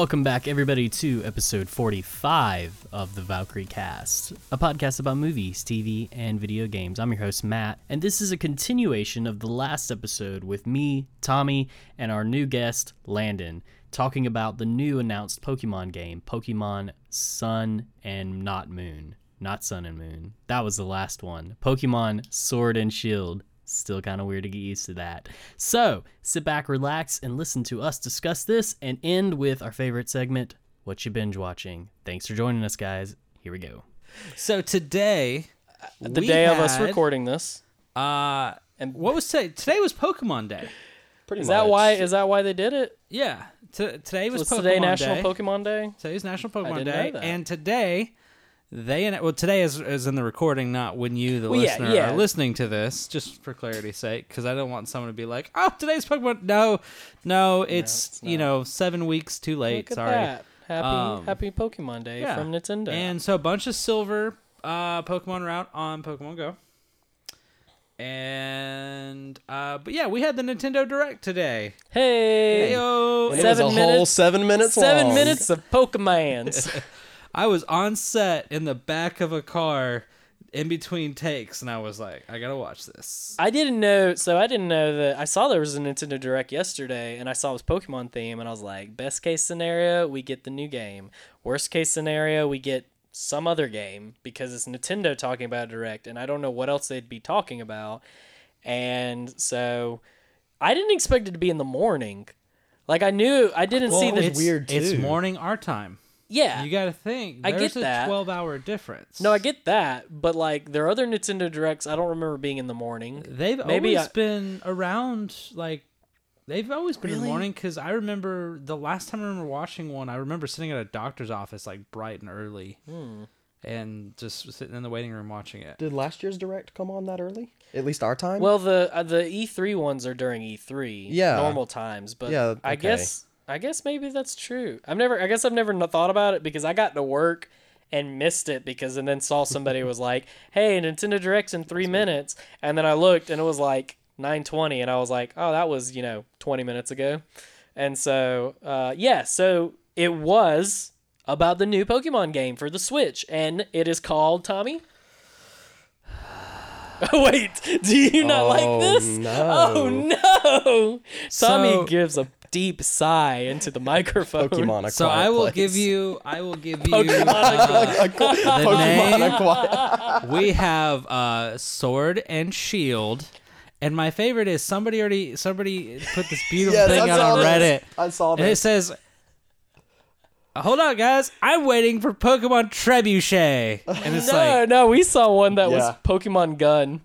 Welcome back, everybody, to episode 45 of the Valkyrie Cast, a podcast about movies, TV, and video games. I'm your host, Matt, and this is a continuation of the last episode with me, Tommy, and our new guest, Landon, talking about the new announced Pokemon game, Pokemon Sun and Not Moon. Not Sun and Moon. That was the last one. Pokemon Sword and Shield. Still kind of weird to get used to that. So, sit back, relax, and listen to us discuss this and end with our favorite segment, What You Binge Watching. Thanks for joining us, guys. Here we go. So today, the we day of us recording this. Uh, And- what was today? Today was Pokemon Day. Pretty Is much. that why? Is that why they did it? Yeah, t- today was Was Pokemon today National Day. Pokemon Day? Today's National Pokemon didn't Day, know that. and today they anno- well today is, is in the recording, not when you the Well, listener yeah. are listening to this. Just for clarity's sake, because I don't want someone to be like, "Oh, today's Pokemon." No, no, it's, it's you know seven weeks too late. Look at Sorry. that. Happy Um, Happy Pokemon Day yeah. from Nintendo. And so a bunch of silver uh, Pokemon route on Pokemon Go. And uh, but yeah, we had the Nintendo Direct today. hey, Heyo. And it Seven was a whole minutes- seven minutes seven long. minutes of Pokemons. I was on set in the back of a car in between takes, and I was like, I gotta watch this. I didn't know, so I didn't know that. I saw there was a Nintendo Direct yesterday, and I saw it was Pokemon theme, and I was like, best case scenario, we get the new game. Worst case scenario, we get some other game because it's Nintendo talking about Direct, and I don't know what else they'd be talking about. And so I didn't expect it to be in the morning. Like I knew I didn't see Well, the it's weird, It's morning our time. Yeah. You gotta think. I There's get a that. twelve-hour difference. no, I get that, but like there are other Nintendo Directs I don't remember being in the morning. They've Maybe always I- been around. Like they've always been in the morning. Because I remember the last time I remember watching one, I remember sitting at a doctor's office like bright and early, Hmm. and just sitting in the waiting room watching it. Did last year's direct come on that early? At least our time. Well, the uh, the E3 ones are during E3, Yeah. normal times. But Yeah, I guess I guess maybe that's true. I've never, I guess I've never thought about it because I got to work and missed it because and then saw somebody was like, "Hey, Nintendo Direct's in three minutes," and then I looked and it was like 9:20, and I was like, "Oh, that was you know 20 minutes ago," and so uh, yeah, so it was about the new Pokemon game for the Switch, and it is called Tommy. Wait, do you not like Oh, this? no. Oh no! Tommy So- gives a deep sigh into the microphone. Pokemon. A So I will Place. give you. I will give you. Pokemon uh, A qu- Pokemon. name- we have uh, sword and shield. And my favorite is somebody already somebody put this beautiful Yes, thing out saw on this. Reddit. I saw And it says, "Hold on, guys, I'm waiting for Pokemon Trebuchet." And it's no, like, no, we saw one that was Pokemon Gun.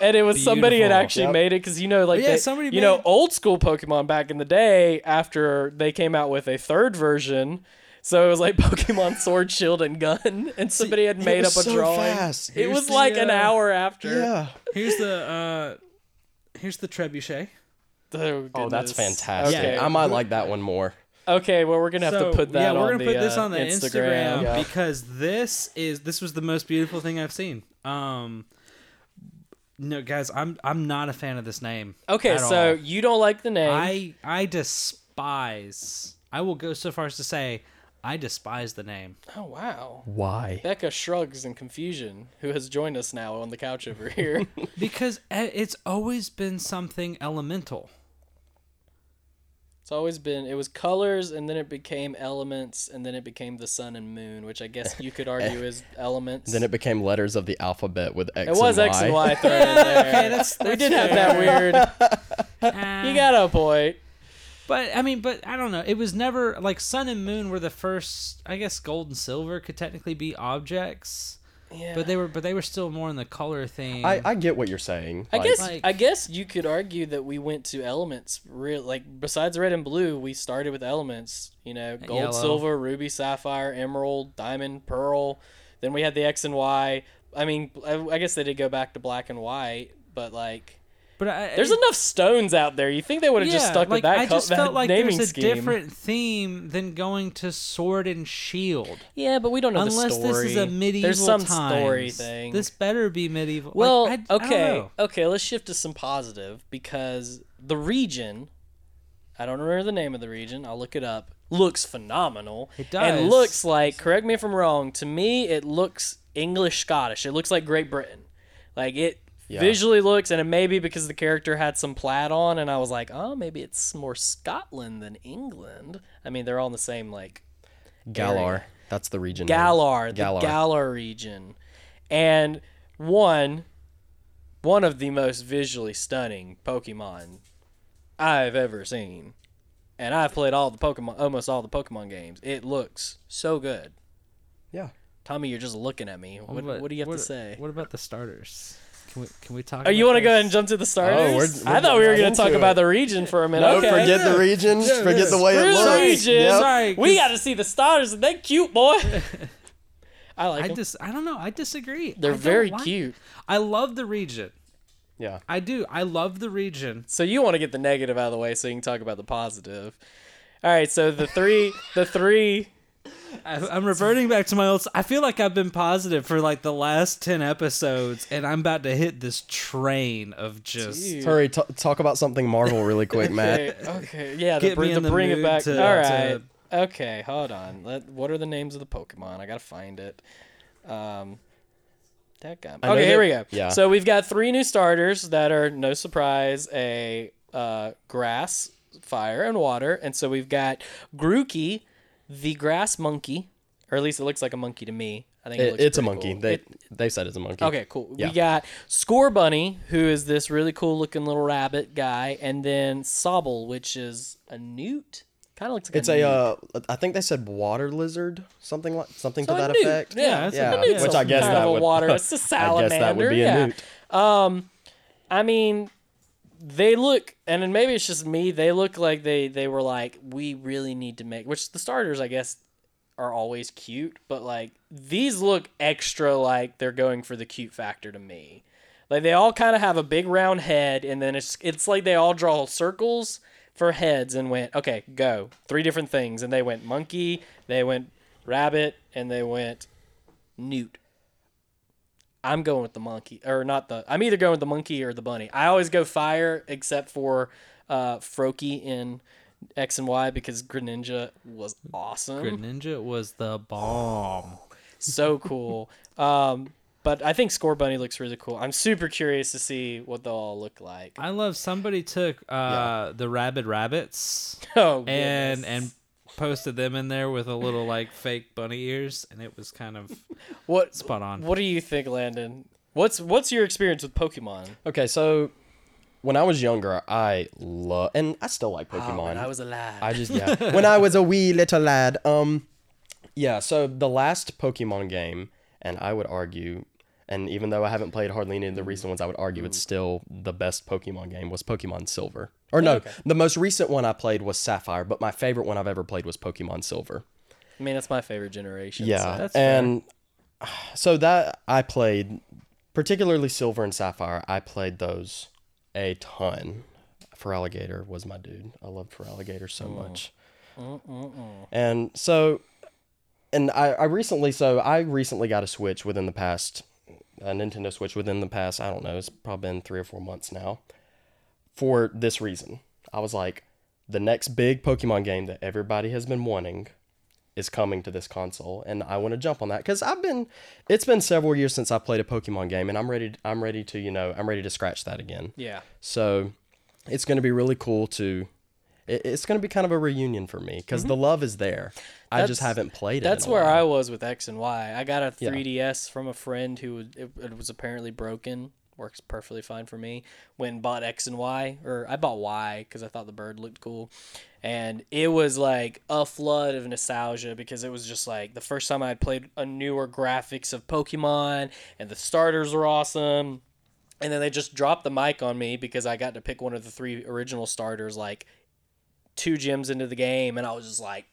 And it was somebody had actually Yep. made it because you know, like Yeah, they- somebody you know, made- old school Pokemon back in the day. After they came out with a third version, so it was like Pokemon Sword, Shield, and Gun, and somebody had made up was a so drawing. fast. It Here's was the, like an uh, hour after. Yeah. here's the uh, here's the Trebuchet. Oh, Oh, that's fantastic. Okay. I might like that one more. Okay, well, we're gonna have So, to put that. yeah, on we're gonna the, put this uh, on the Instagram. Instagram, Yeah. because this is this was the most beautiful thing I've seen. Um, no, guys, I'm I'm not a fan of this name. Okay, so all. you don't like the name. I I despise. I will go so far as to say I despise the name. Oh wow. Why? Becca shrugs in confusion, who has joined us now on the couch over here. because e- it's always been something elemental. It's always been it was colors and then it became elements and then it became the sun and moon, which I guess you could argue is elements. Then it became letters of the alphabet with X It was and X Y. and Y thrown in there. Okay, that's, we that's did have that weird. Uh, You got a point. But I mean, but I don't know. It was never like Sun and Moon were the first. I guess Gold and Silver could technically be objects, Yeah. but they were but they were still more in the color thing. I, I get what you're saying. I Like, guess Like- I guess you could argue that we went to elements real like besides red and blue, we started with elements, you know, gold, Yellow. silver, ruby, sapphire, emerald, diamond, pearl. Then we had the X and Y. I mean, I, I guess they did go back to black and white, but like but I, there's I, enough stones out there. You think they would have just stuck like, with that, I co- just that felt like naming there's a scheme? different theme than going to Sword and Shield. Yeah, but we don't know Unless the story. this is a medieval There's some times. story thing. This better be medieval. Like, Well, I- I don't okay, know. okay. Let's shift to some positive because the region, I don't remember the name of the region. I'll look it up. looks phenomenal. It does. And looks like, correct me if I'm wrong, to me it looks English Scottish. It looks like Great Britain. Like it Yeah. visually looks, and it may be because the character had some plaid on, and I was like, oh, maybe it's more Scotland than England. I mean, they're all in the same like Galar. That's the region. name. Galar, the Galar. Galar region, and one, one of the most visually stunning Pokemon I've ever seen, and I've played all the Pokemon, almost all the Pokemon games. It looks so good. Yeah. Tommy, you're just looking at me. What, about- what do you have what- to say? What about the starters? Can we can we talk? Oh, you want want to go ahead and jump to the starters? Oh, we're- I we're thought we were going to talk into about it. the region for a minute. No, okay. forget the region. forget the way it Screw the looks. region. Yep. Sorry, We 'cause got to see the starters, and they're cute, boy. I like I them. dis I don't know. I disagree. They're I very like- cute. I love the region. Yeah. I do. I love the region. So you want to get the negative out of the way so you can talk about the positive. All right, so the three, the three. I, I'm reverting back to my old. I feel like I've been positive for like the last ten episodes, and I'm about to hit this train of just. Dude. Hurry, t- talk about something Marvel really quick, Matt. Okay, okay, yeah, to Get bring, me to in the bring it back. to- All to- okay, hold on. Let, what are the names of the Pokemon? I gotta find it. Um, that guy. Okay, here that- we go. yeah. So we've got three new starters that are no surprise a uh, grass, fire, and water. And so we've got Grookey, the grass monkey, or at least it looks like a monkey to me. I think it It- looks it's a monkey. cool. They It- they said it's a monkey. Okay, cool. Yeah. We got Scorbunny, who is this really cool looking little rabbit guy, and then Sobble, which is a newt. Kind of looks like It's a, a uh, I think they said water lizard, something like something So to that newt. effect. Yeah, it's a Yeah, newt's which I guess that would water. It's a I salamander. guess that would be yeah. a newt. Um, I mean, they look, and then maybe it's just me. They look like they they were like, we really need to make. Which the starters, I guess, are always cute, but like these look extra like they're going for the cute factor to me. Like they all kind of have a big round head, and then it's it's like they all draw circles for heads and went okay go three different things, and they went monkey, they went rabbit, and they went newt. I'm going with the monkey, or not the. I'm either going with the monkey or the bunny. I always go fire, except for uh, Froakie in X and Y because Greninja was awesome, Greninja was the bomb. so cool. Um, but I think Scorbunny looks really cool. I'm super curious to see what they'll all look like. I love somebody took uh, the rabid rabbits Oh, and and posted them in there with a little like fake bunny ears, and it was kind of what spot on. what do you think, Landon? What's what's your experience with Pokemon? Okay, so when I was younger, I love and I still like Pokemon. Oh, when I was a lad. I just yeah. when I was a wee little lad, um, yeah. So the last Pokemon game, and I would argue, and even though I haven't played hardly any of the mm-hmm. recent ones, I would argue it's mm-hmm. still the best Pokemon game was Pokemon Silver. Or no, Okay. the most recent one I played was Sapphire, but my favorite one I've ever played was Pokemon Silver. I mean, that's my favorite generation. Yeah, so- That's fair. and so that I played, particularly Silver and Sapphire. I played those a ton. Feraligatr was my dude. I loved Feraligatr so mm. much. And so, and I, I recently, so I recently got a Switch within the past, a Nintendo Switch within the past, I don't know, it's probably been three or four months now. For this reason, I was like, the next big Pokemon game that everybody has been wanting is coming to this console and I want to jump on that cuz I've been it's been several years since I played a Pokemon game and I'm ready I'm ready to, you know, I'm ready to scratch that again. yeah. So, it's going to be really cool to it's going to be kind of a reunion for me cuz the love is there. I just Mm-hmm. Haven't played it. That's where while. I was with X and Y. I got a 3DS from a friend who was, it, it was apparently broken. Works perfectly fine for me. And bought X and Y, or I bought Y because I thought the bird looked cool, and it was like a flood of nostalgia because it was just like the first time I played a newer graphics of Pokemon, and the starters were awesome. And then they just dropped the mic on me because I got to pick one of the three original starters like two gyms into the game, and I was just like,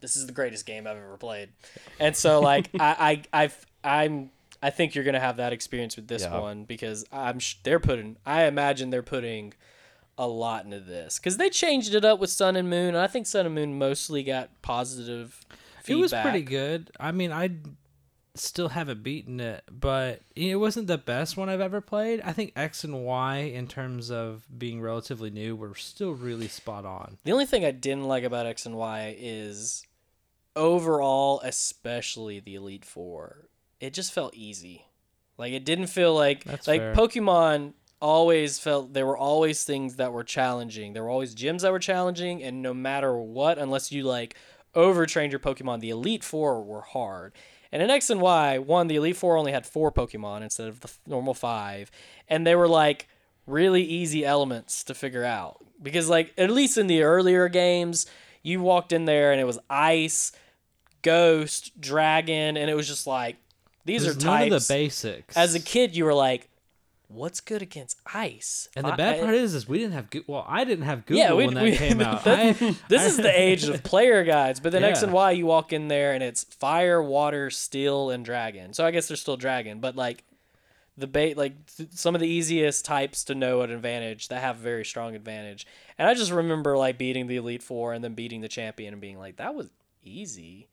this is the greatest game I've ever played. And so like I I I've, I'm I think you're gonna have that experience with this Yeah. one because I'm sh- they're putting I imagine they're putting a lot into this because they changed it up with Sun and Moon and I think Sun and Moon mostly got positive. It was pretty good. I mean, I still haven't beaten it, but it wasn't the best one I've ever played. I think X and Y, in terms of being relatively new, were still really spot on. The only thing I didn't like about X and Y is overall, especially the Elite Four, it just felt easy. Like it didn't feel like That's like fair. Pokemon always felt there were always things that were challenging. There were always gyms that were challenging, and no matter what, unless you like overtrained your Pokemon, the Elite Four were hard. And in X and Y, one, the Elite Four only had four Pokemon instead of the normal five, and they were like really easy elements to figure out because like at least in the earlier games, you walked in there and it was ice, ghost, dragon, and it was just like these There's are none of the basics. As a kid, you were like, "What's good against ice?" and the bad I- part is, is we didn't have. Go- well, I didn't have Google Yeah, we- when that we- came out. that- I, this I- is the age of player guides. But then X and Y, you walk in there and it's fire, water, steel, and dragon. So I guess there's still dragon, but like the bait, like th- some of the easiest types to know at advantage that have very strong advantage. And I just remember like beating the elite four and then beating the champion and being like, that was easy.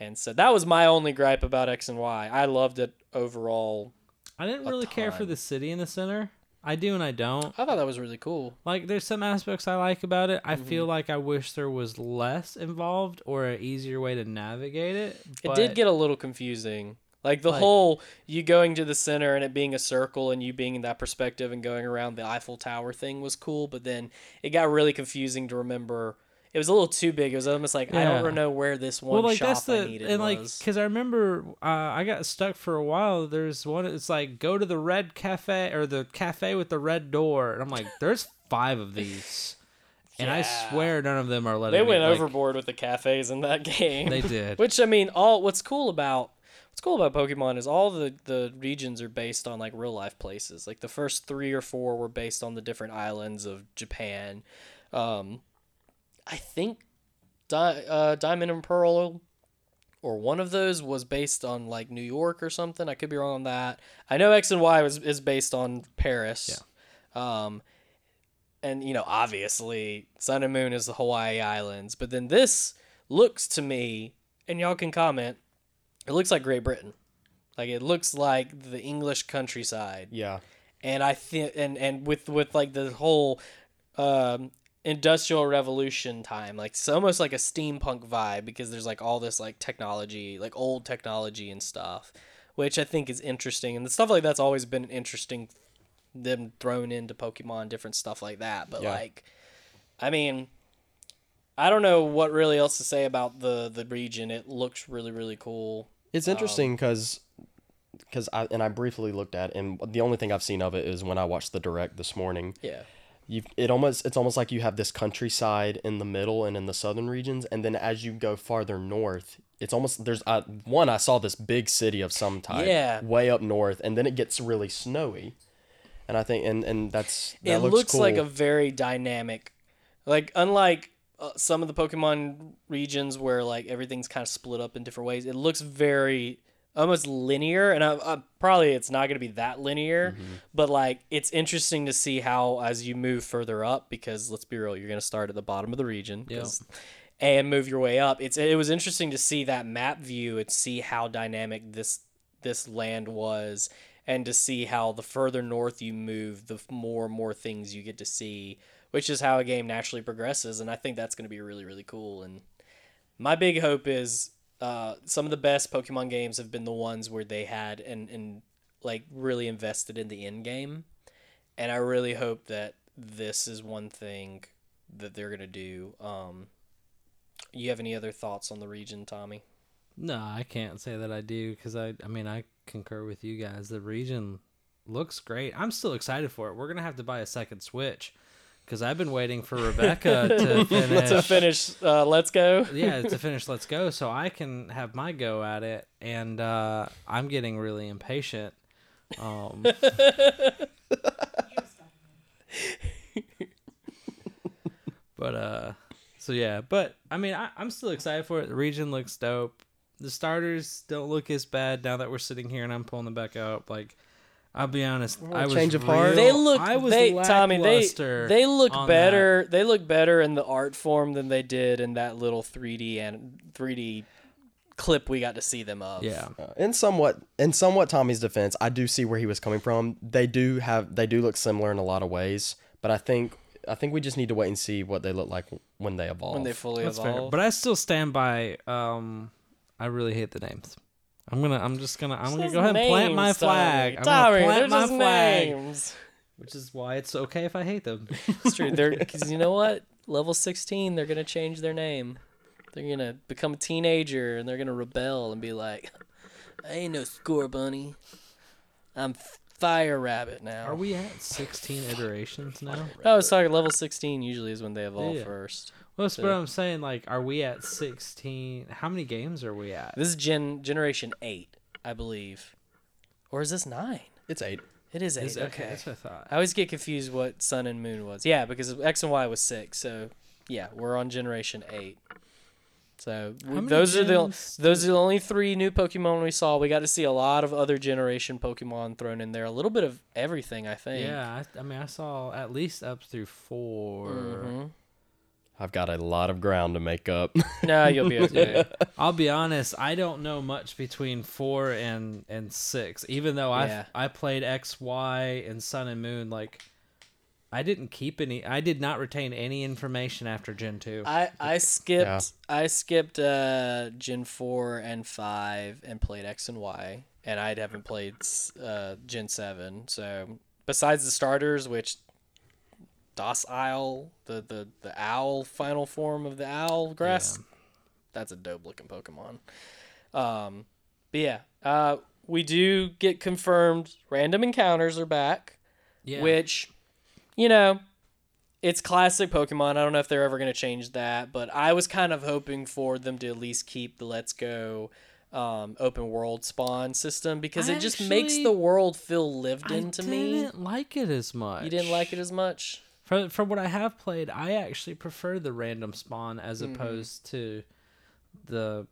And so that was my only gripe about X and Y. I loved it overall. I didn't really care for the city in the center. I do and I don't. I thought that was really cool. Like, there's some aspects I like about it. I Mm-hmm. feel like I wish there was less involved or an easier way to navigate it. It did get a little confusing. Like the Like- whole you going to the center and it being a circle and you being in that perspective and going around the Eiffel Tower thing was cool, but then it got really confusing to remember. It was a little too big. It was almost like I don't know where this one well, like shop that's the I needed and like was. because I remember uh, I got stuck for a while. There's one. It's like go to the red cafe or the cafe with the red door, and I'm like, there's five of these, and I swear none of them are letting. They me, went like- overboard with the cafes in that game. They did. Which I mean, all what's cool about what's cool about Pokemon is all the the regions are based on like real life places. Like the first three or four were based on the different islands of Japan. Um, I think Di- uh, Diamond and Pearl or one of those was based on like New York or something. I could be wrong on that. I know X and Y was is based on Paris. Yeah. Um, and you know, obviously, Sun and Moon is the Hawaii Islands. But then this looks to me, and y'all can comment. It looks like Great Britain. Like it looks like the English countryside Yeah. and I think and and with with like the whole um industrial revolution time like it's almost like a steampunk vibe because there's like all this like technology like old technology and stuff which i think is interesting and the stuff like that's always been interesting them thrown into pokemon different stuff like that but Yeah. like i mean i don't know what really else to say about the the region it looks really really cool It's um, interesting because because I and I briefly looked at it, and the only thing I've seen of it is when I watched the direct this morning. yeah You it almost it's almost like you have this countryside in the middle and in the southern regions, and then as you go farther north, it's almost there's one I saw this big city of some type Yeah. way up north, and then it gets really snowy, and I think and and that's that it looks, looks, cool. like a very dynamic like unlike uh, some of the pokemon regions where like everything's kind of split up in different ways it looks very almost linear and I, I, probably it's not going to be that linear Mm-hmm. but like it's interesting to see how as you move further up because let's be real you're going to start at the bottom of the region 'cause- and move your way up it's it was interesting to see that map view and see how dynamic this this land was and to see how the further north you move the more and more things you get to see which is how a game naturally progresses and i think that's going to be really really cool and my big hope is uh, some of the best pokemon games have been the ones where they had and and like really invested in the end game and i really hope that this is one thing that they're to do um, you have any other thoughts on the region tommy No, I can't say that I do because I, I mean, I concur with you guys. The region looks great. I'm still excited for it. We're gonna have to buy a second Switch because I've been waiting for Rebecca to finish. to finish uh, let's go yeah, to finish Let's Go, so I can have my go at it, and uh, I'm getting really impatient. Um, but uh, so yeah, but I mean, I, I'm still excited for it. The region looks dope. The starters don't look as bad now that we're sitting here and I'm pulling them back up. Like, I'll be honest, I was change of heart. they look I was they tommy they they look on better they look better in the art form than they did in that little 3d and 3d clip we got to see them of. Yeah. Uh, in somewhat in somewhat Tommy's defense, I do see where he was coming from. They do have they do look similar in a lot of ways, but I think I think we just need to wait and see what they look like when they evolve. when they fully That's evolve. fair. But I still stand by. Um, I really hate the names. I'm gonna. I'm just gonna. I'm gonna go ahead and plant my flag. Tommy. I'm gonna plant my flag, names. which is why it's okay if I hate them. It's true. They're because you know what? Level sixteen, they're gonna change their name. They're gonna become a teenager and they're gonna rebel and be like, "I ain't no Scorbunny. I'm Fire Rabbit now." Are we at 16 iterations now? I was talking level sixteen. Usually is when they evolve Yeah. first. Well, that's what I'm saying. Like, are we at 16? How many games are we at? This is gen generation eight, I believe, or is this nine? it's eight. It is eight. Is- okay. That's what I thought. I always get confused what Sun and Moon was. Yeah, because X and Y was six. So yeah, we're on generation eight. So we- those are the those are the only three new Pokemon we saw. We got to see a lot of other generation Pokemon thrown in there. A little bit of everything, I think. Yeah, I, I mean, I saw at least up through 4 Mhm. I've got a lot of ground to make up. No, you'll be okay. I'll be honest, I don't know much between four and and six. Even though I Yeah. I played X, Y, and Sun and Moon, like I didn't keep any. I did not retain any information after Gen two. I I skipped Yeah. I skipped uh Gen four and five and played X and Y, and I haven't played uh Gen seven. So besides the starters, which Decidueye, the the the owl final form of the owl grass, that's a dope looking Pokemon. Um, but yeah, uh, we do get confirmed random encounters are back yeah, which you know it's classic pokemon. I don't know if they're ever going to change that but i was kind of hoping for them to at least keep the let's go um, open world spawn system because I it just makes the world feel lived I in to me. didn't like it as much. you didn't like it as much From from what I have played, I actually prefer the random spawn as Mm-hmm. opposed to the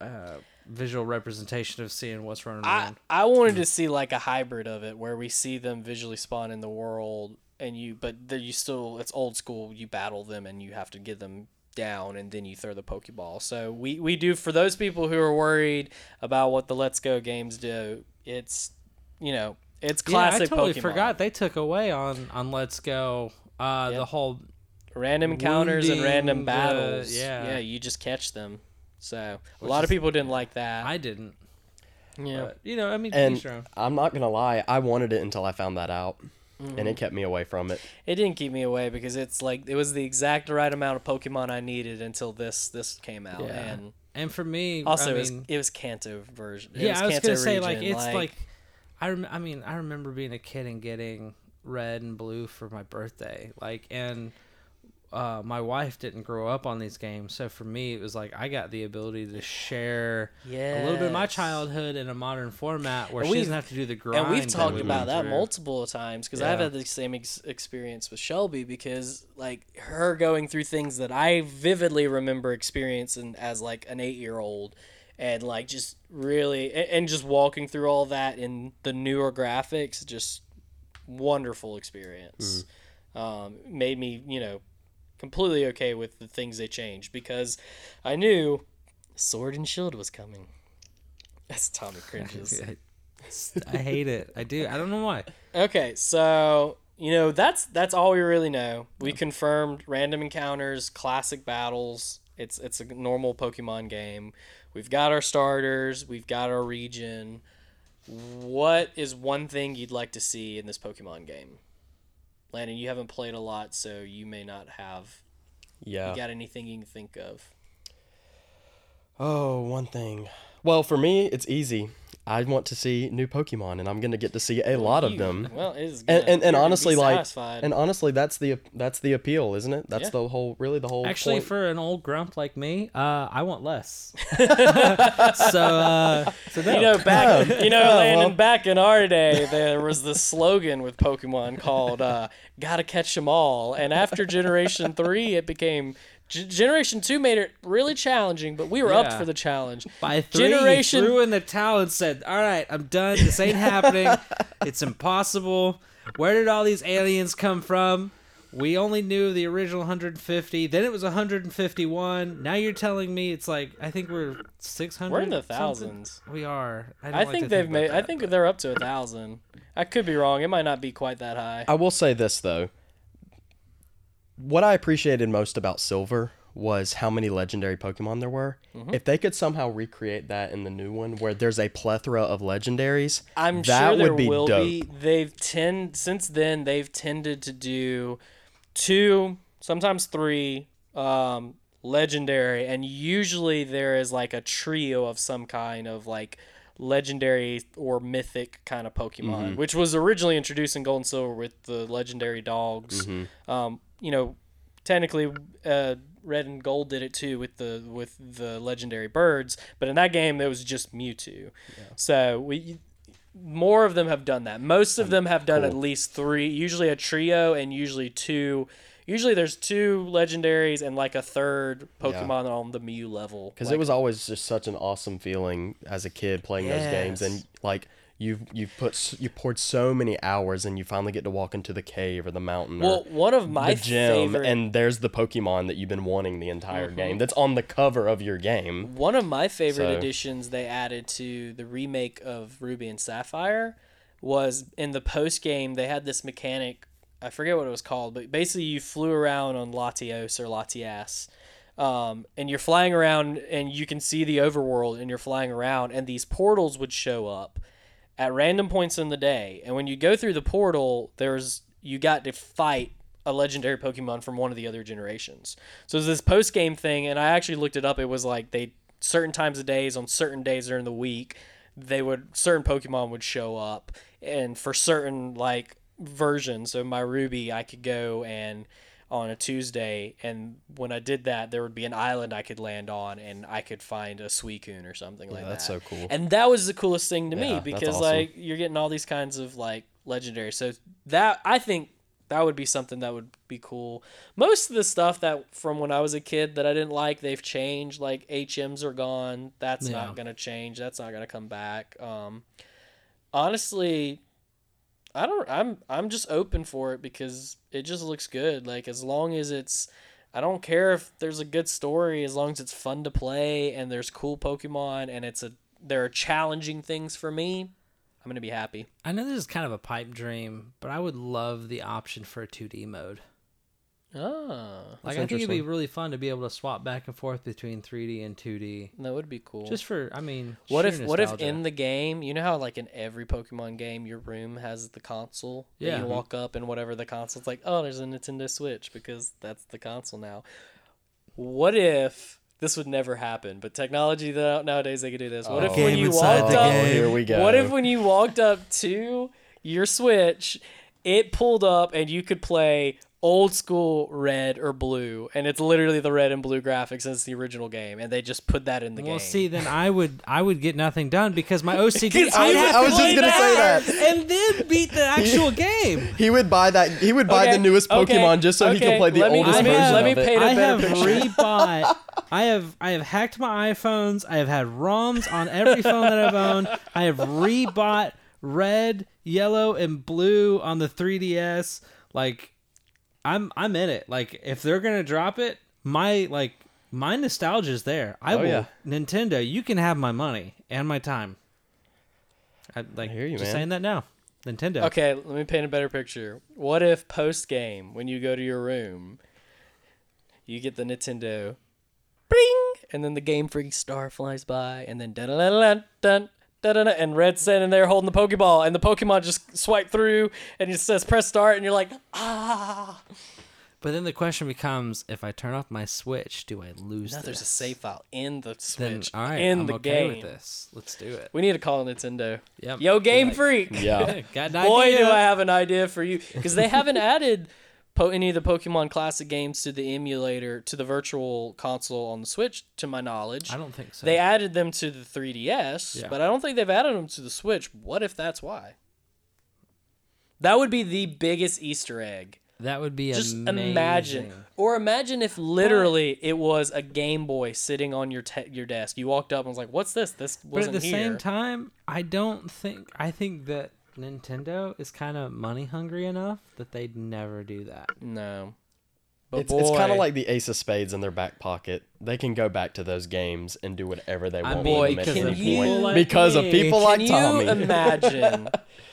uh, visual representation of seeing what's running I, around. I wanted to see like a hybrid of it where we see them visually spawn in the world and you but there you still it's old school you battle them and you have to get them down and then you throw the pokeball so we we do for those people who are worried about what the let's go games do it's you know it's classic yeah, I totally Pokemon. forgot they took away on on Let's Go uh, the whole random encounters and random wounding the- battles yeah. yeah you just catch them so a Which lot of people didn't like that I didn't. yeah But, you know, I mean, and each their own. I'm not gonna lie, I wanted it until I found that out, Mm-hmm. and it kept me away from it. It didn't keep me away because it's like it was the exact right amount of Pokemon I needed until this this came out, Yeah. and And for me, also I it was mean, it was Kanto version. It yeah, I was Kanto gonna say like region, it's like, I rem- I mean, I remember being a kid and getting red and blue for my birthday, like, and uh, my wife didn't grow up on these games, so for me, it was like I got the ability to share a little bit of my childhood in a modern format where And she doesn't have to do the grind. and we've that talked we about that through. multiple times because I've had the same ex- experience with Shelby because like her going through things that I vividly remember experiencing as like an eight year old and like just really and, just walking through all that in the newer graphics just wonderful experience um, made me you know completely okay with the things they changed because I knew Sword and Shield was coming. That's Tommy cringes. I hate it. I do. I don't know why. Okay, so you know that's that's all we really know. We confirmed random encounters, classic battles. It's it's a normal Pokemon game. We've got our starters. We've got our region. What is one thing you'd like to see in this Pokemon game? Landon, you haven't played a lot, so you may not have. Yeah. You got anything you can think of? Oh, one thing. Well, for me, it's easy. I want to see new Pokemon, and I'm gonna get to see a lot of them. Well, it is. And and, and you're gonna be honestly, like, and honestly, that's the that's the appeal, isn't it? That's Yeah. the whole, really the whole. Actually, point. for an old grump like me, uh, I want less. so, uh, so no. You know, back you know, Oh, Landon, well. back in our day, there was this slogan with Pokemon called uh, "Gotta catch 'em all," and after Generation Three, it became G- Generation Two made it really challenging, but we were up for the challenge. By three, Generation- he threw in the towel and said, "All right, I'm done. This ain't happening. It's impossible. Where did all these aliens come from? we only knew the original 150. Then it was 151. Now you're telling me it's like I think we're 600. We're in the something? thousands. We are. I, don't I like think to they've about made. I think but- they're up to a thousand. I could be wrong. It might not be quite that high. I will say this though. What I appreciated most about Silver was how many legendary Pokemon there were. Mm-hmm. If they could somehow recreate that in the new one, where there's a plethora of legendaries, I'm that sure there would be will dope. be. They've tend since then they've tended to do two, sometimes three, um, legendary, and usually there is like a trio of some kind of like legendary or mythic kind of Pokemon, Mm-hmm. which was originally introduced in Gold and Silver with the legendary dogs. Mm-hmm. Um, you know, technically, uh, Red and Gold did it too with the with the legendary birds, but in that game there was just Mewtwo. So we more of them have done that. Most of them have done at least three, usually a trio and usually two. Usually there's two legendaries and like a third Pokemon on the Mew level. because Like, it was always just such an awesome feeling as a kid playing those games, and like you've you've put you poured so many hours, and you finally get to walk into the cave or the mountain well, or one of my the gym, favorite and there's the Pokemon that you've been wanting the entire mm-hmm. game. That's on the cover of your game. One of my favorite So- additions they added to the remake of Ruby and Sapphire was in the post game they had this mechanic I forget what it was called, but basically you flew around on Latios or Latias. Um, and you're flying around and you can see the overworld and you're flying around and these portals would show up at random points in the day. And when you go through the portal, there's you got to fight a legendary Pokemon from one of the other generations. So this post game thing, and I actually looked it up. It was like they certain times of days on certain days during the week, they would certain Pokemon would show up, and for certain like versions. So my Ruby, I could go and on a Tuesday, and when I did that, there would be an island I could land on, and I could find a Suicune or something like that's that. so cool. And that was the coolest thing to Yeah, me because awesome. like you're getting all these kinds of like legendary. So that I think that would be something that would be cool. Most of the stuff that from when I was a kid that I didn't like, they've changed. Like HMs are gone. That's Yeah. not gonna change. That's not gonna come back. Um, honestly, I don't. I'm I'm just open for it because it just looks good. Like as long as it's. I don't care if there's a good story as long as it's fun to play and there's cool Pokemon and it's a there are challenging things for me. I'm gonna be happy. I know this is kind of a pipe dream, but I would love the option for a 2D mode. Ah, Like I think it'd be really fun to be able to swap back and forth between 3D and 2D. that would be cool. Just for, I mean, what sheer if what if nostalgia. in the game, you know how like in every Pokemon game, your room has the console. that Yeah. You walk up and whatever the console's like, oh, there's a Nintendo Switch because that's the console now. What if this would never happen? But technology that nowadays they could do this. What if Oh. when Game you inside walked the up, game. here we go. What if when you walked up to your Switch, it pulled up and you could play old school red or blue, and it's literally the red and blue graphics and it's the original game, and they just put that in the Well, game. Well see, then I would I would get nothing done because my OCD. 'Cause I'd I was- have I to was just play gonna say that. and then beat the actual game. He would buy that. He would buy Okay, the newest okay, Pokemon just so he okay, could play the me- oldest let me- version let me of it. paint a I better have picture. rebought. I have I have hacked my iPhones. I have had ROMs on every phone that I've owned. I have rebought red, yellow, and blue on the 3DS. Like, I'm I'm in it. Like, if they're gonna drop it, my like my nostalgia's there. I Oh, will yeah. Nintendo. You can have my money and my time. I like I hear you, just man. saying that now. Nintendo. Okay, let me paint a better picture. What if post game, when you go to your room, you get the Nintendo, bring, and then the Game Freak star flies by, and then dun dun dun dun dun dun, and Red's standing there holding the Pokeball, and the Pokemon just swipe through, and it says press start, and you're like, ah. But then the question becomes: If I turn off my Switch, do I lose? No, there's a save file in the Switch. Then Switch, all right, in I'm the okay game. with this. Let's do it. We need to call Nintendo. Yep. Yo, Game Like, Freak. Yeah. Got an Boy, idea. do I have an idea for you because they haven't added po- any of the Pokemon Classic games to the emulator to the virtual console on the Switch, to my knowledge. I don't think so. They added them to the 3DS, Yeah. but I don't think they've added them to the Switch. What if that's why? That would be the biggest Easter egg. that would be Just amazing. imagine, or imagine if literally it was a Game Boy sitting on your te- your desk. You walked up and was like, "What's this? This But wasn't here. at the here." same time, I don't think. I think that Nintendo is kind of money hungry enough that they'd never do that. No. But It's, it's kind of like the Ace of Spades in their back pocket. They can go back to those games and do whatever they I want mean, with Boy, them at any point. like because of me. people Can like you Tommy. imagine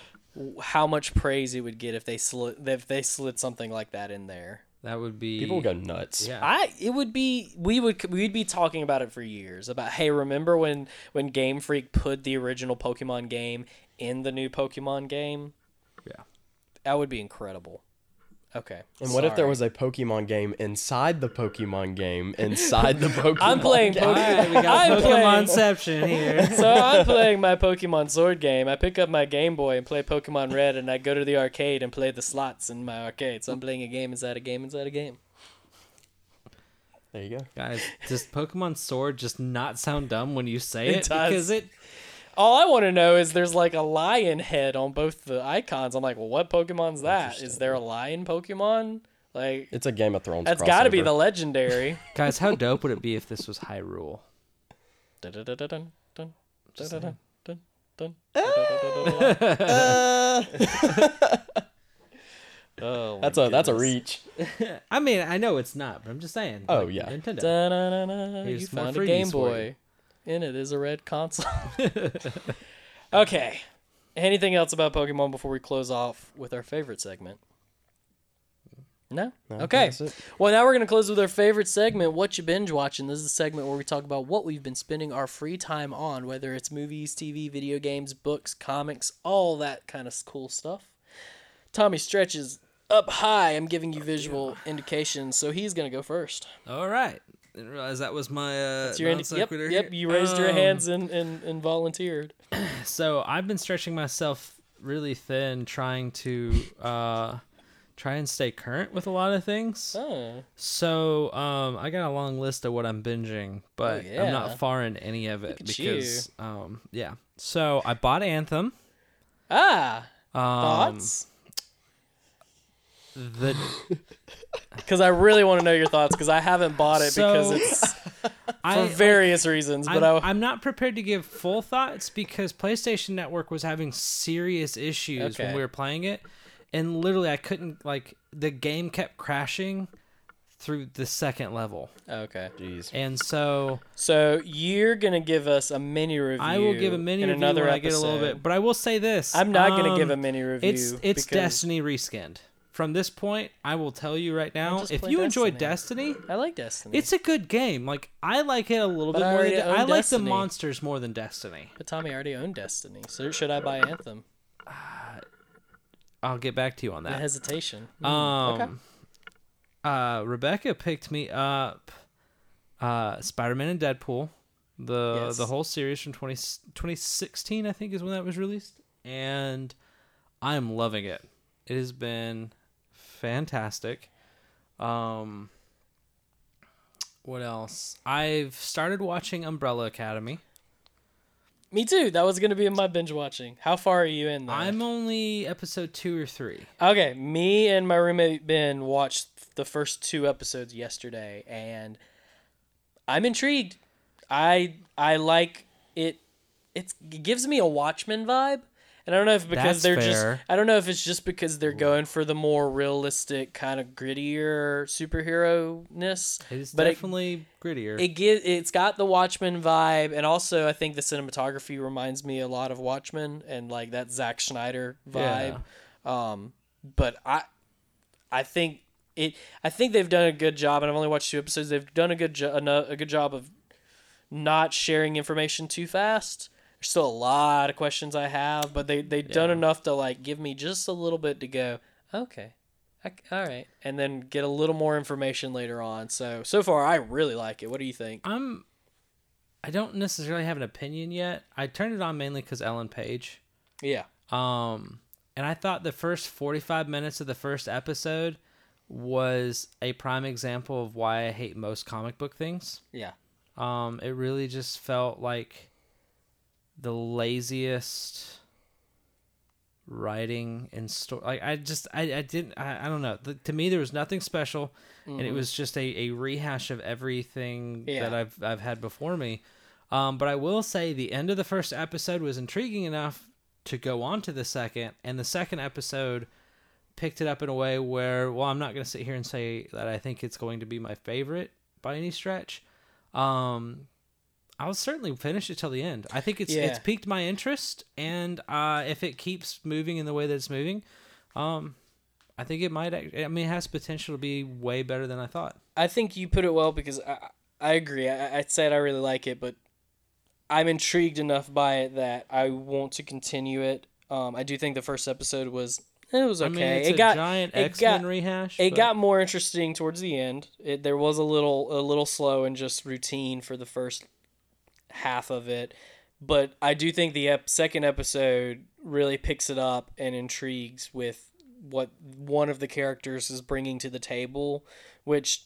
how much praise it would get if they slid if they slid something like that in there? That would be people would go nuts. Yeah. I it would be we would we'd be talking about it for years about hey remember when when Game Freak put the original Pokemon game in the new Pokemon game? Yeah. That would be incredible. Okay. And what if there was a Pokemon game inside the Pokemon game inside the Pokemon? I'm playing game? Pokemon. right, we got I'm playing- Pokemonception here. so I'm playing my Pokemon Sword game. I pick up my Game Boy and play Pokemon Red, and I go to the arcade and play the slots in my arcade. So I'm playing a game inside a game inside a game. There you go. Guys, does Pokemon Sword just not sound dumb when you say It it? does. Because it All I want to know is there's like a lion head on both the icons. I'm like, well, what Pokemon's that? Is there a lion Pokemon? Like, It's a Game of Thrones. that's got to be crossover. the legendary. guys, how dope would it be if this was Hyrule? Dun-dun-dun-dun-dun, dun, Just dun-dun-dun, dun, dun, Uh, dun-dun-dun-dun. Oh, that's my a that's a goodness. reach. I mean, I know it's not, but I'm just saying. Oh, like, yeah. Nintendo. Da-na-na-na, You Here's found a freebies Game for you. Boy, and it is a red console. okay. Anything else about Pokemon before we close off with our favorite segment? No. No, okay. Well, now we're gonna close with our favorite segment. What you binge watching? This is a segment where we talk about what we've been spending our free time on, whether it's movies, TV, video games, books, comics, all that kind of cool stuff. Tommy stretches up high. I'm giving you visual indications, so he's gonna go first. All right. Didn't realize that was my uh, That's your non indi- yep, yep. You raised your Um, hands and, and, and volunteered. So I've been stretching myself really thin, trying to uh, try and stay current with a lot of things. Oh, So um, I got a long list of what I'm binging, but I'm Oh, not far in any of it Look at you. because um, yeah. So I bought Anthem. ah, Um, thoughts? The Because I really want to know your thoughts because I haven't bought it because So, it's for I various reasons. But I'm, I, I'm not prepared to give full thoughts because PlayStation Network was having serious issues when we were playing it, and literally I couldn't like the game kept crashing through the second level, okay. Jeez. and so So you're gonna give us a mini review. I will give a mini in review another when I get a little episode. bit. But I will say this: I'm not gonna give a um, mini review. It's it's because- Destiny reskinned. From this point, I will tell you right now: if you enjoy Destiny. Destiny, I like Destiny. it's a good game. Like I like it a little But bit I more. Than already De- own I like Destiny. the monsters more than Destiny. but Tommy already owned Destiny, so should I buy Anthem? I'll get back to you on The that. hesitation. Um, okay. uh, Rebecca picked me up uh, Spider-Man and Deadpool, the Yes. the whole series from 20, 2016, I think is when that was released, and I am loving it. It has been fantastic. Um, what else? I've started watching Umbrella Academy. Me too. That was gonna be in my binge watching. How far are you in? I'm only episode two or three. Okay, me and my roommate Ben watched the first two episodes yesterday, and I'm intrigued. I I like it. It's, it gives me a Watchmen vibe, and I don't know if because That's they're fair. just I don't know if it's just because they're going for the more realistic kind of grittier superhero ness. It is But it- definitely grittier. It get it's got the Watchmen vibe, and also I think the cinematography reminds me a lot of Watchmen and like that Zack Snyder vibe. Um, but I, I think it. I think they've done a good job, and I've only watched two episodes. They've done a good jo- a good job of not sharing information too fast. There's still a lot of questions I have, but they they've done enough to like give me just a little bit to go. Okay. I, all right, and then get a little more information later on. So so far, I really like it. What do you think? I'm. I don't necessarily have an opinion yet. I turned it on mainly because Ellen Page. Yeah, Um, and I thought the first 45 minutes of the first episode was a prime example of why I hate most comic book things. yeah, Um, it really just felt like the laziest writing and story. Like I just, I, I didn't, I, I don't know. The, to me, there was nothing special, and it was just a, a rehash of everything Yeah. that I've I've had before me. Um, but I will say the end of the first episode was intriguing enough to go on to the second, and the second episode picked it up in a way where, well, I'm not going to sit here and say that I think it's going to be my favorite by any stretch. Um, I'll certainly finish it till the end. I think it's Yeah. it's piqued my interest, and uh, if it keeps moving in the way that it's moving, um, I think it might. I mean, it has potential to be way better than I thought. I think you put it well because I, I agree. I, I said I really like it, but I'm intrigued enough by it that I want to continue it. Um, I do think the first episode was it was okay. I mean, it a got giant X Men rehash. it but- got more interesting towards the end. It, there was a little a little slow and just routine for the first half of it, but I do think the ep- second episode really picks it up and intrigues with what one of the characters is bringing to the table, which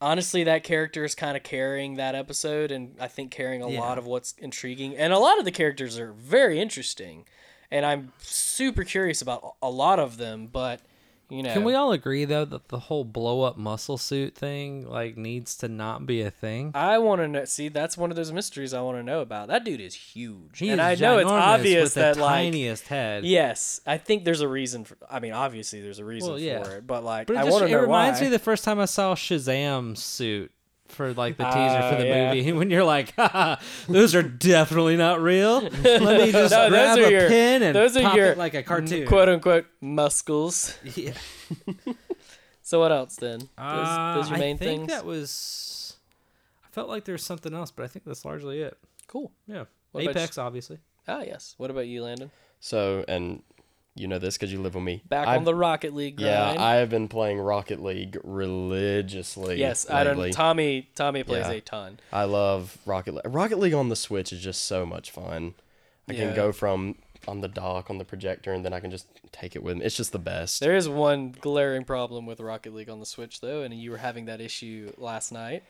honestly that character is kind of carrying that episode and I think carrying a Yeah. lot of what's intriguing. And a lot of the characters are very interesting. And I'm super curious about a lot of them, but you know Can we all agree though that the whole blow up muscle suit thing like needs to not be a thing? I want to know. See, that's one of those mysteries I want to know about. That dude is huge, He and is I know it's obvious that the like tiniest head. yes, I think there's a reason for. I mean, obviously there's a reason Well, yeah. for it, but like But it, I want to it reminds why. me the first time I saw Shazam's suit for like the teaser for the yeah. movie. When you're like, Haha, those are definitely not real. Let me just No, those grab are a your- pin and those are pop your it like a cartoon. quote unquote muscles. Yeah. So what else then? Those, Uh, those your main I think things. that was. I felt like there's something else, but I think that's largely it. cool. Yeah. What Apex, obviously. Ah, yes. What about you, Landon? So, and you know this because you live with me. Back I've- on the Rocket League grind. Yeah, I have been playing Rocket League religiously. yes, I don't. lately. Tommy, Tommy plays Yeah. a ton. I love Rocket League. Rocket League on the Switch is just so much fun. I Yeah. can go from on the dock on the projector, and then I can just take it with me. It's just the best. There is one glaring problem with Rocket League on the Switch, though, and you were having that issue last night.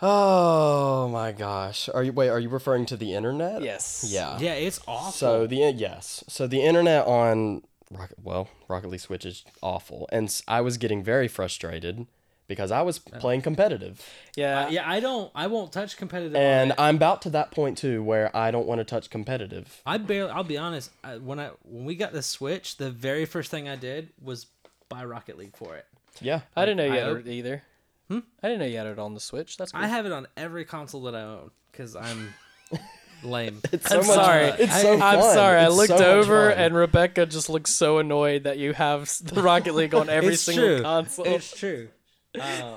Oh my gosh! Are you wait? Are you referring to the internet? Yes. Yeah. Yeah, it's awful. So the yes, so the internet on Rocket well Rocket League Switch is awful, and I was getting very frustrated because I was playing competitive, Yeah. Uh, yeah, I don't. I won't touch competitive. and. I'm about to that point too where I don't want to touch competitive. I barely. I'll be honest. I, when I when we got the Switch, the very first thing I did was buy Rocket League for it. Yeah, I didn't know you I had it either. Hmm? I didn't know you had it on the Switch. That's cool. I have it on every console that I own because I'm lame. it's I'm much- sorry. It's so I'm fun. sorry. I looked so over and Rebecca just looks so annoyed that you have the Rocket League on every It's single true. console. It's true. Um,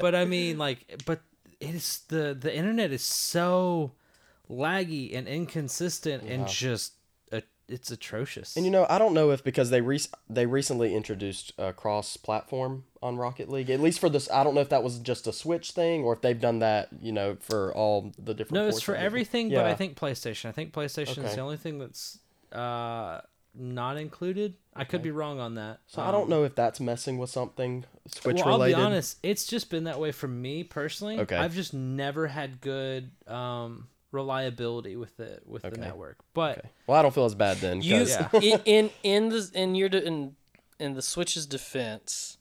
but I mean, like, but it's the the internet is so laggy and inconsistent and just it's atrocious. And you know, I don't know if because they re- they recently introduced a cross-platform on Rocket League, at least for this. I don't know if that was just a Switch thing or if they've done that, you know, for all the different. no, it's for everything, but I think PlayStation. I think PlayStation is the only thing that's uh, not included. I could be wrong on that. So I don't know if that's messing with something Switch well, related. I'll be honest. It's just been that way for me personally. Okay. I've just never had good um, reliability with it with the network. But Okay. Well, I don't feel as bad then. You 'cause- Yeah. in, in in the in your de- in in the Switch's defense,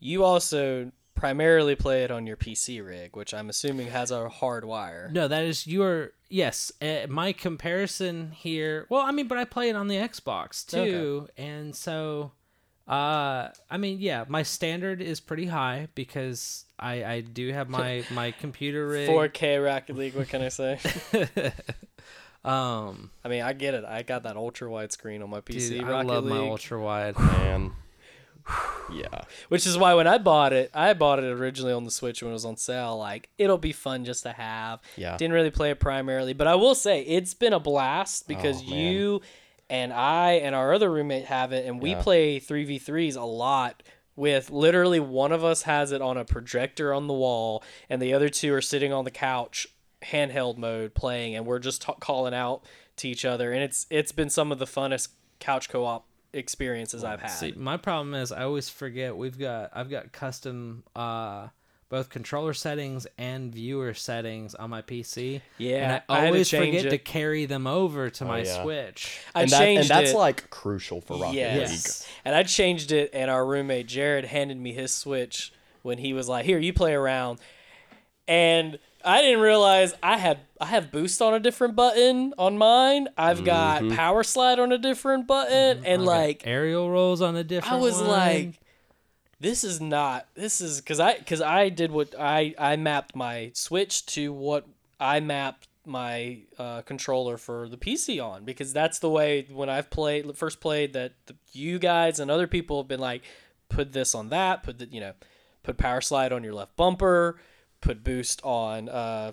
you also primarily play it on your PC rig, which I'm assuming has a hard wire. no, that is your yes. Uh, my comparison here. Well, I mean, but I play it on the Xbox too, and so. Uh, I mean, yeah, my standard is pretty high because I I do have my my computer rig. 4K Rocket League. What can I say? um, I mean, I get it. I got that ultra wide screen on my PC dude, I Rocket love League, my ultra wide. man. Yeah. which is why when I bought it, I bought it originally on the Switch when it was on sale. Like, it'll be fun just to have. Yeah. Didn't really play it primarily, but I will say it's been a blast because Oh, man. you and I and our other roommate have it, and we Yeah. play three v threes a lot. With literally one of us has it on a projector on the wall, and the other two are sitting on the couch, handheld mode, playing, and we're just ta calling out to each other, and it's it's been some of the funnest couch co-op experiences I've had. See, my problem is I always forget we've got I've got custom uh both controller settings and viewer settings on my PC. Yeah, and I I to always change forget it. to carry them over to my yeah. Switch. I and, that, changed and that's it. like crucial for Rocket League. Yes. And I changed it, and our roommate Jared handed me his Switch when he was like, "Here, you play around." And I didn't realize I had I have boost on a different button on mine. I've got Mm-hmm. power slide on a different button, and like aerial rolls on a different. I was one. like, this is not. This is because I because I did what I I mapped my Switch to what I mapped my uh, controller for the PC on because that's the way when I've played first played that the, you guys and other people have been like put this on that put the you know put power slide on your left bumper put boost on uh,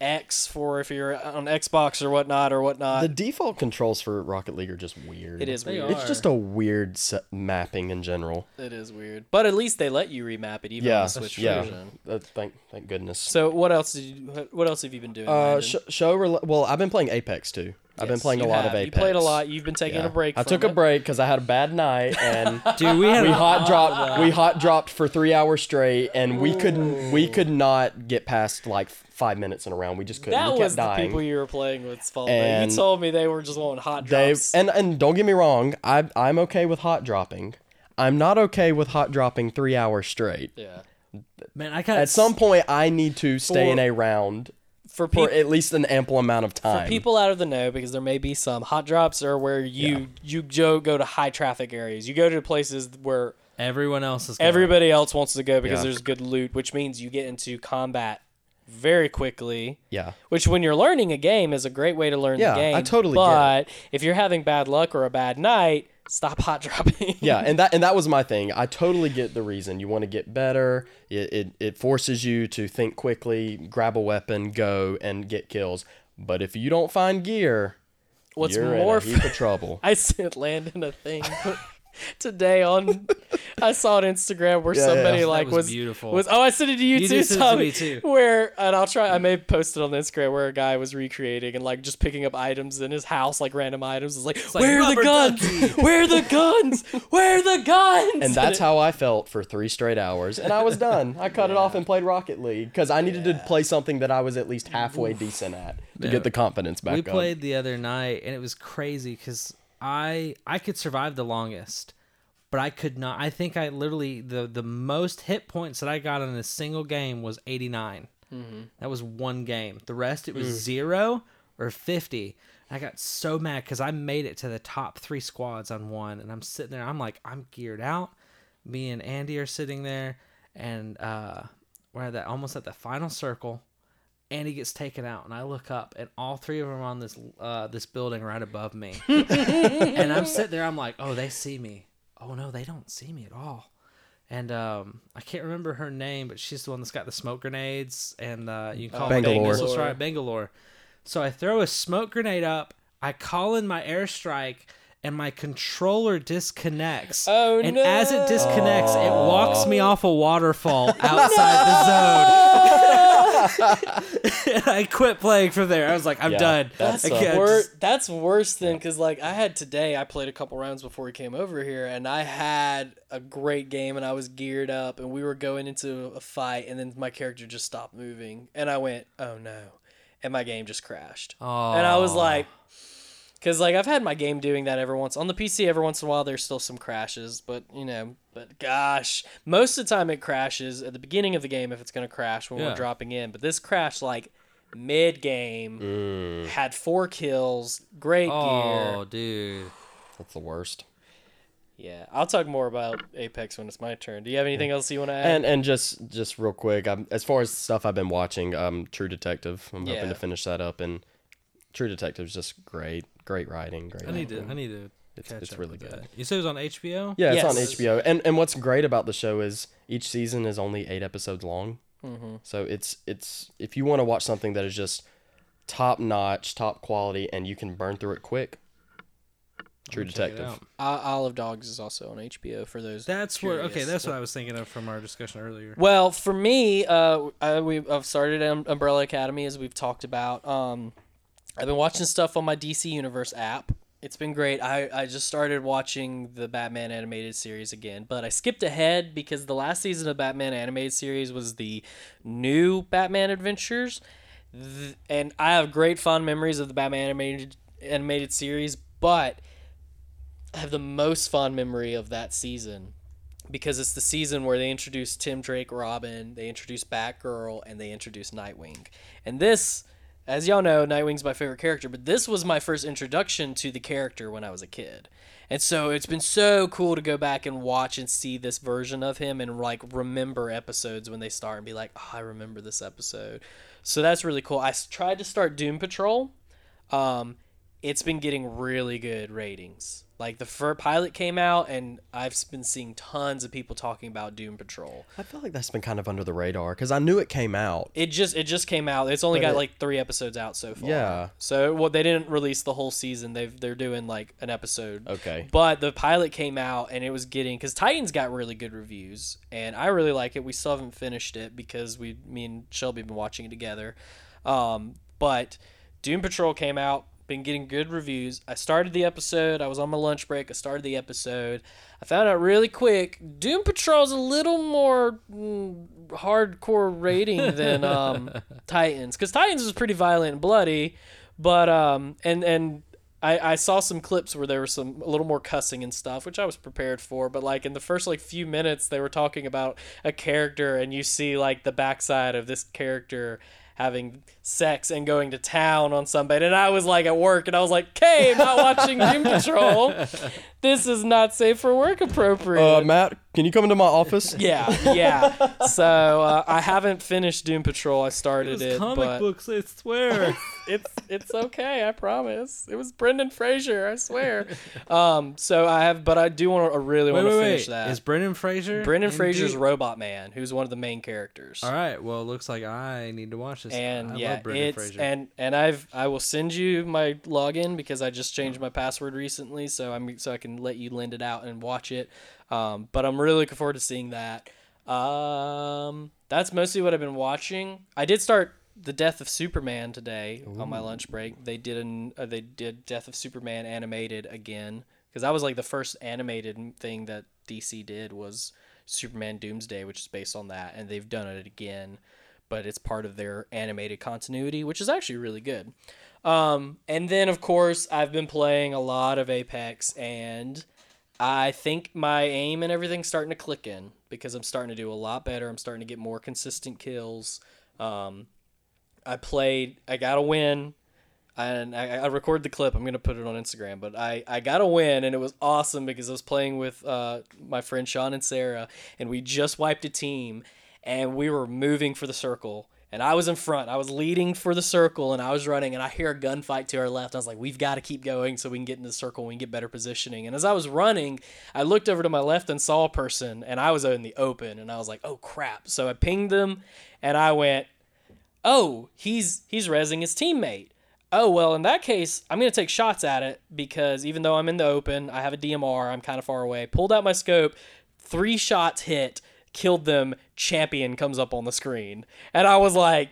X for if you're on Xbox or whatnot or whatnot. the default controls for Rocket League are just weird. it is They weird. It's just a weird set mapping in general. It is weird, but at least they let you remap it even on Yeah, the Switch yeah. version. Uh, thank thank goodness. So what else did you? What else have you been doing? Uh, Landon? sh- show rel- well, I've been playing Apex too. I've been playing a lot have. of You played a lot. You've been taking Yeah. a break. I from took a it. break because I had a bad night and dude, we had we hot dropped. We hot dropped for three hours straight, and we couldn't. We could not get past like five minutes in a round. We just couldn't. That we kept was the dying. people you were playing with. Fault. And you told me they were just wanting hot They drops. and and don't get me wrong. I I'm okay with hot dropping. I'm not okay with hot dropping three hours straight. yeah. man. I got At some point, I need to stay For- in a round For for people. at least an ample amount of time. For people out of the know, because there may be some hot drops are where you you go go to high traffic areas. You go to places where everyone else is going. everybody else wants to go because Yeah. there's good loot, which means you get into combat very quickly. yeah. Which, when you're learning a game, is a great way to learn Yeah, the I game. totally get it. But if you're having bad luck or a bad night, stop hot dropping. yeah and that and that was my thing. I totally get the reason. You want to get better. It, it it forces you to think quickly grab a weapon go and get kills. But if you don't find gear What's you're more, in a heap of trouble. I sent Landon a thing today on. I saw on Instagram where Yeah, somebody yeah. like was was beautiful. Was oh I sent it to you, You too, did send it to me, too. Where and I'll try. I may post it on Instagram where a guy was recreating and like just picking up items in his house, like random items. It's like, like where are the guns? Where are the guns? Where are the guns? and that's how i felt for three straight hours and i was done i cut it off and played rocket league because i needed to play something that i was at least halfway decent at to Yeah. get the confidence back we up played the other night and it was crazy because i i could survive the longest but i could not i think i literally the the most hit points that i got in a single game was 89 that was one game. The rest it was zero or 50 i got so mad because i made it to the top three squads on one and i'm sitting there i'm like i'm geared out. Me and andy are sitting there and uh we're at that almost at the final circle and he gets taken out and i look up and all three of them are on this uh this building right above me. And i'm sitting there i'm like oh they see me. Oh no they don't see me at all. And um i can't remember her name but she's the one that's got the smoke grenades and uh you can call them Bangalore. missiles, right bangalore. So i throw a smoke grenade up i call in my airstrike and my controller disconnects. Oh, and as it disconnects, it walks me off a waterfall outside the zone. I quit playing from there. I was like, I'm Yeah, done. that's, Wor- just- that's worse than because like I had today. I played a couple rounds before we came over here, and I had a great game, and I was geared up, and we were going into a fight, and then my character just stopped moving, and I went, "Oh no," and my game just crashed, and I was like. Cause like I've had my game doing that every once on the PC every once in a while there's still some crashes but you know but gosh most of the time it crashes at the beginning of the game if it's gonna crash when Yeah. we're dropping in but this crashed like mid game Mm, had four kills, great gear. oh, gear. dude. that's the worst. Yeah, I'll talk more about Apex when it's my turn. Do you have anything else you want to add? And and just just real quick, um, as far as stuff I've been watching, um, True Detective. I'm Yeah. hoping to finish that up, and True Detective is just great, great writing, great. I need to. I need to. It's- catch it's up really with good. that. You said it was on HBO. Yeah, it's on HBO, and and what's great about the show is each season is only eight episodes long. Mm-hmm. So it's it's if you want to watch something that is just top notch, top quality, and you can burn through it quick. True Detective. out. I- Isle of Dogs is also on HBO for those. That's where. Okay, that's what I was thinking of from our discussion earlier. Well, for me, uh, I, we I've started Um- Umbrella Academy as we've talked about. Um, I've been watching stuff on my DC Universe app. It's been great. I, I just started watching the Batman animated series again, but I skipped ahead because the last season of Batman animated series was the new Batman Adventures, Th- and I have great fond memories of the Batman animated animated series, but I have the most fond memory of that season because it's the season where they introduce Tim Drake Robin, they introduce Batgirl, and they introduce Nightwing. And this, as y'all know, Nightwing's my favorite character, but this was my first introduction to the character when I was a kid. And so it's been so cool to go back and watch and see this version of him and like remember episodes when they start and be like, oh, I remember this episode. So that's really cool. I tried to start Doom Patrol. Um, it's been getting really good ratings. Like the first pilot came out, and I've been seeing tons of people talking about Doom Patrol. I feel like that's been kind of under the radar because I knew it came out. It just it just came out. It's only But got it- like three episodes out so far. Yeah. So well, they didn't release the whole season. They've they're doing like an episode. Okay. But the pilot came out and it was getting because Titans got really good reviews and I really like it. We still haven't finished it because we me and Shelby have been watching it together. Um, but Doom Patrol came out, been getting good reviews. I started the episode. I was on my lunch break. I started the episode. I found out really quick Doom Patrol's a little more mm, hardcore rating than um, Titans because Titans was pretty violent and bloody, but um and and I, I saw some clips where there was some a little more cussing and stuff, which I was prepared for. But like in the first like few minutes, they were talking about a character, and you see like the backside of this character having sex and going to town on somebody. And I was like at work, and I was like, "Okay, I'm not watching Doom Patrol. This is not safe for work appropriate." Uh, Matt, can you come into my office? yeah, yeah. So uh, I haven't finished Doom Patrol. I started it, comic but books, I swear. it's it's okay. I promise. It was Brendan Fraser. I swear. Um. So I have, but I do want to really want to finish wait. that. Is Brendan Fraser? Brendan in Fraser's Doom? Robot Man, who's one of the main characters. All right. Well, it looks like I need to watch this. And I yeah, love Brendan it's Fraser. and and I've I will send you my login because I just changed my password recently, so I'm so I can let you lend it out and watch it. Um, but I'm really looking forward to seeing that. Um, that's mostly what I've been watching. I did start the Death of Superman today on my lunch break. They did an uh, they did Death of Superman animated again because that was like the first animated thing that DC did was Superman Doomsday, which is based on that, and they've done it again but it's part of their animated continuity, which is actually really good. Um, and then, of course, I've been playing a lot of Apex, and I think my aim and everything's starting to click in because I'm starting to do a lot better. I'm starting to get more consistent kills. Um, I played, I got a win, and I, I recorded the clip. I'm gonna put it on Instagram, but I, I got a win, and it was awesome because I was playing with uh, my friend Sean and Sarah, and we just wiped a team, and we were moving for the circle. And I was in front. I was leading for the circle, and I was running. And I hear a gunfight to our left. I was like, "We've got to keep going so we can get in the circle. and We can get better positioning." And as I was running, I looked over to my left and saw a person, and I was in the open. And I was like, "Oh crap!" So I pinged them, and I went, "Oh, he's he's rezzing his teammate." Oh well, in that case, I'm gonna take shots at it because even though I'm in the open, I have a DMR. I'm kind of far away. Pulled out my scope, three shots hit, killed them. Champion comes up on the screen, and I was like,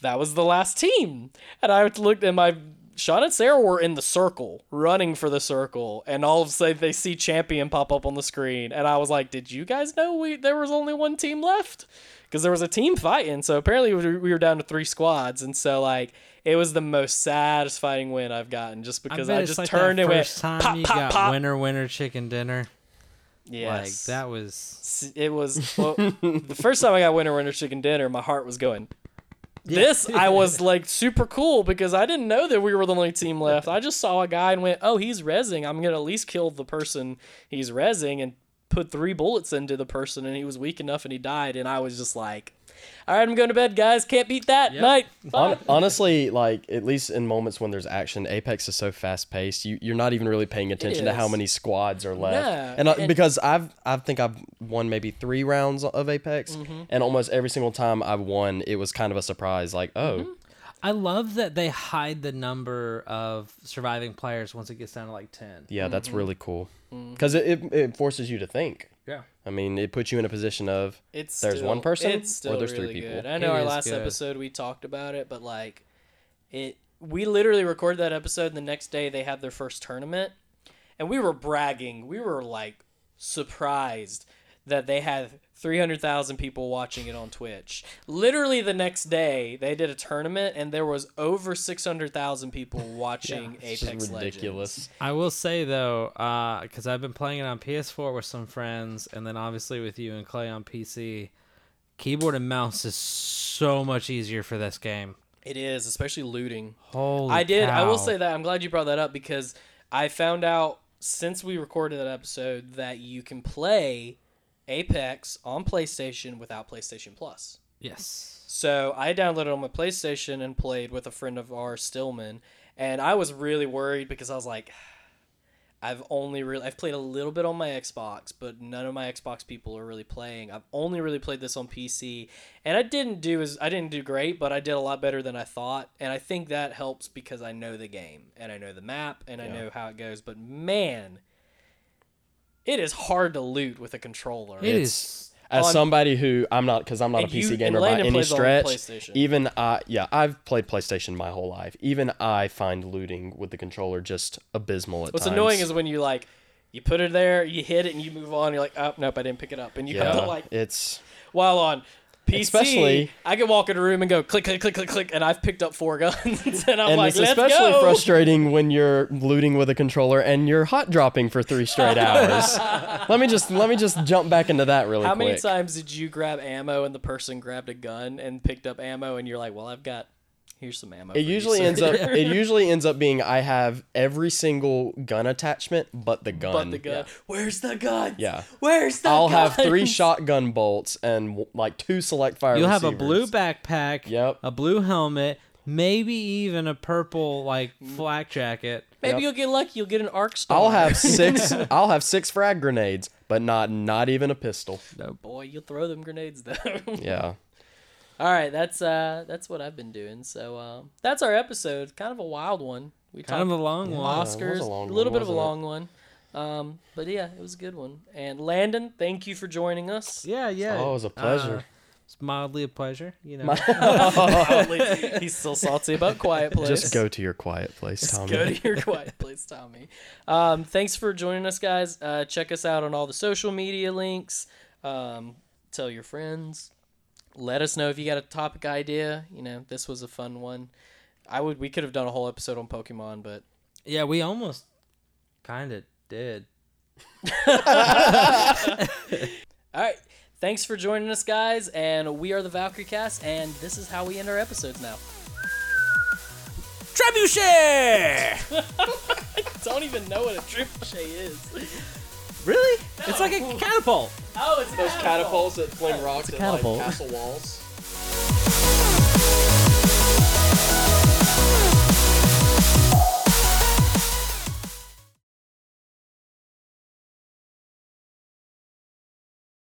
"That was the last team." And I looked, and my Sean and Sarah were in the circle, running for the circle, and all of a sudden they see Champion pop up on the screen, and I was like, "Did you guys know we there was only one team left?" Because there was a team fighting, so apparently we were- down to three squads, and so like it was the most satisfying win I've gotten, just because bet I, just like turned and went pop you pop got pop. winner winner chicken dinner. Yes. Like that was It was well, the first time I got winter winter chicken dinner. My heart was going. This I was like super cool because I didn't know that we were the only team left. I just saw a guy and went, "Oh, he's rezzing. I'm gonna at least kill the person he's rezzing and put three bullets into the person." And he was weak enough and he died. And I was just like, "All right, I'm going to bed, guys. Can't beat that night." Hon- honestly, like at least in moments when there's action, Apex is so fast paced. You you're not even really paying attention to how many squads are left. Yeah, and, I, and- because I've I think I've won maybe three rounds of Apex, Mm-hmm. and almost every single time I've won, it was kind of a surprise. Like oh, Mm-hmm. I love that they hide the number of surviving players once it gets down to like ten. yeah, that's Mm-hmm. really cool. Because it, it it forces you to think. Yeah. I mean, it puts you in a position of It's There's still, one person It's or still there's three really people? Good. I know It our last good. episode we talked about it, but like it, we literally recorded that episode. And the next day they had their first tournament, and we were bragging. We were like surprised that they had 300,000 people watching it on Twitch. Literally the next day, they did a tournament and there was over 600,000 people watching It's Apex just ridiculous. Legends. I will say though, uh, because I've been playing it on PS4 with some friends, and then obviously with you and Clay on PC. Keyboard and mouse is so much easier for this game. It is, especially looting. Holy I did. I will say that. I'm glad you brought that up because I found out since we recorded that episode that you can play Apex on PlayStation without PlayStation Plus. yes. So I downloaded on my PlayStation and played with a friend of ours, Stillman, and I was really worried because I was like, I've only really I've played a little bit on my Xbox, but none of my Xbox people are really playing. I've only really played this on PC, and I didn't do as I didn't do great, but I did a lot better than I thought, and I think that helps because I know the game and I know the map and I know how it goes. But man, it is hard to loot with a controller. It It's- is. As On- somebody who I'm not because I'm not a And you- PC gamer by any stretch. Even I, yeah, I've played PlayStation my whole life. Even I find looting with the controller just abysmal at What's times. annoying is when you like you put it there, you hit it, and you move on. You're like, oh nope, I didn't pick it up, and you have to like it's while on PC. Especially- I can walk in a room and go click click click click click, and I've picked up four guns, and I'm and like, it's let's especially go. frustrating when you're looting with a controller and you're hot dropping for three straight hours. let me just let me just jump back into that really How quick. many times did you grab ammo and the person grabbed a gun and picked up ammo, and you're like, well, I've got here's some ammo. It for you, usually sir." ends up it usually ends up being I have every single gun attachment but the gun. but the gun. Where's the gun? Yeah. Where's the gun? I'll have three shotgun bolts and like two select fire. You'll have a blue backpack. Yep. A blue helmet. Maybe even a purple like flak jacket. Maybe Yep. you'll get lucky. You'll get an arc star. I'll have six. I'll have six frag grenades, but not not even a pistol. No boy, you'll throw them grenades though. Yeah. All right, that's uh that's what I've been doing. So uh, that's our episode. Kind of a wild one. We Kind of a long one. it was a Oscars, long a little one, bit of a wasn't it? long one. Um, but yeah, it was a good one. And Landon, thank you for joining us. Yeah, yeah. Oh, it was a pleasure. Uh, it's mildly a pleasure, you know. He's still salty about Quiet Place. Just go to your quiet place, Just Tommy. go to your quiet place, Tommy. Um, thanks for joining us, guys. Uh, check us out on all the social media links. Um, tell your friends. Let us know if you got a topic idea. You know, this was a fun one. I would. We could have done a whole episode on Pokemon, but yeah, we almost kind of did. all right. Thanks for joining us, guys. And we are the Valkyrie Cast, and this is how we end our episodes now. Trebuchet! I Don't even know what a trebuchet is. Really? No. It's like a catapult. Oh, it's those catapult. catapults that fling rocks at like, castle walls.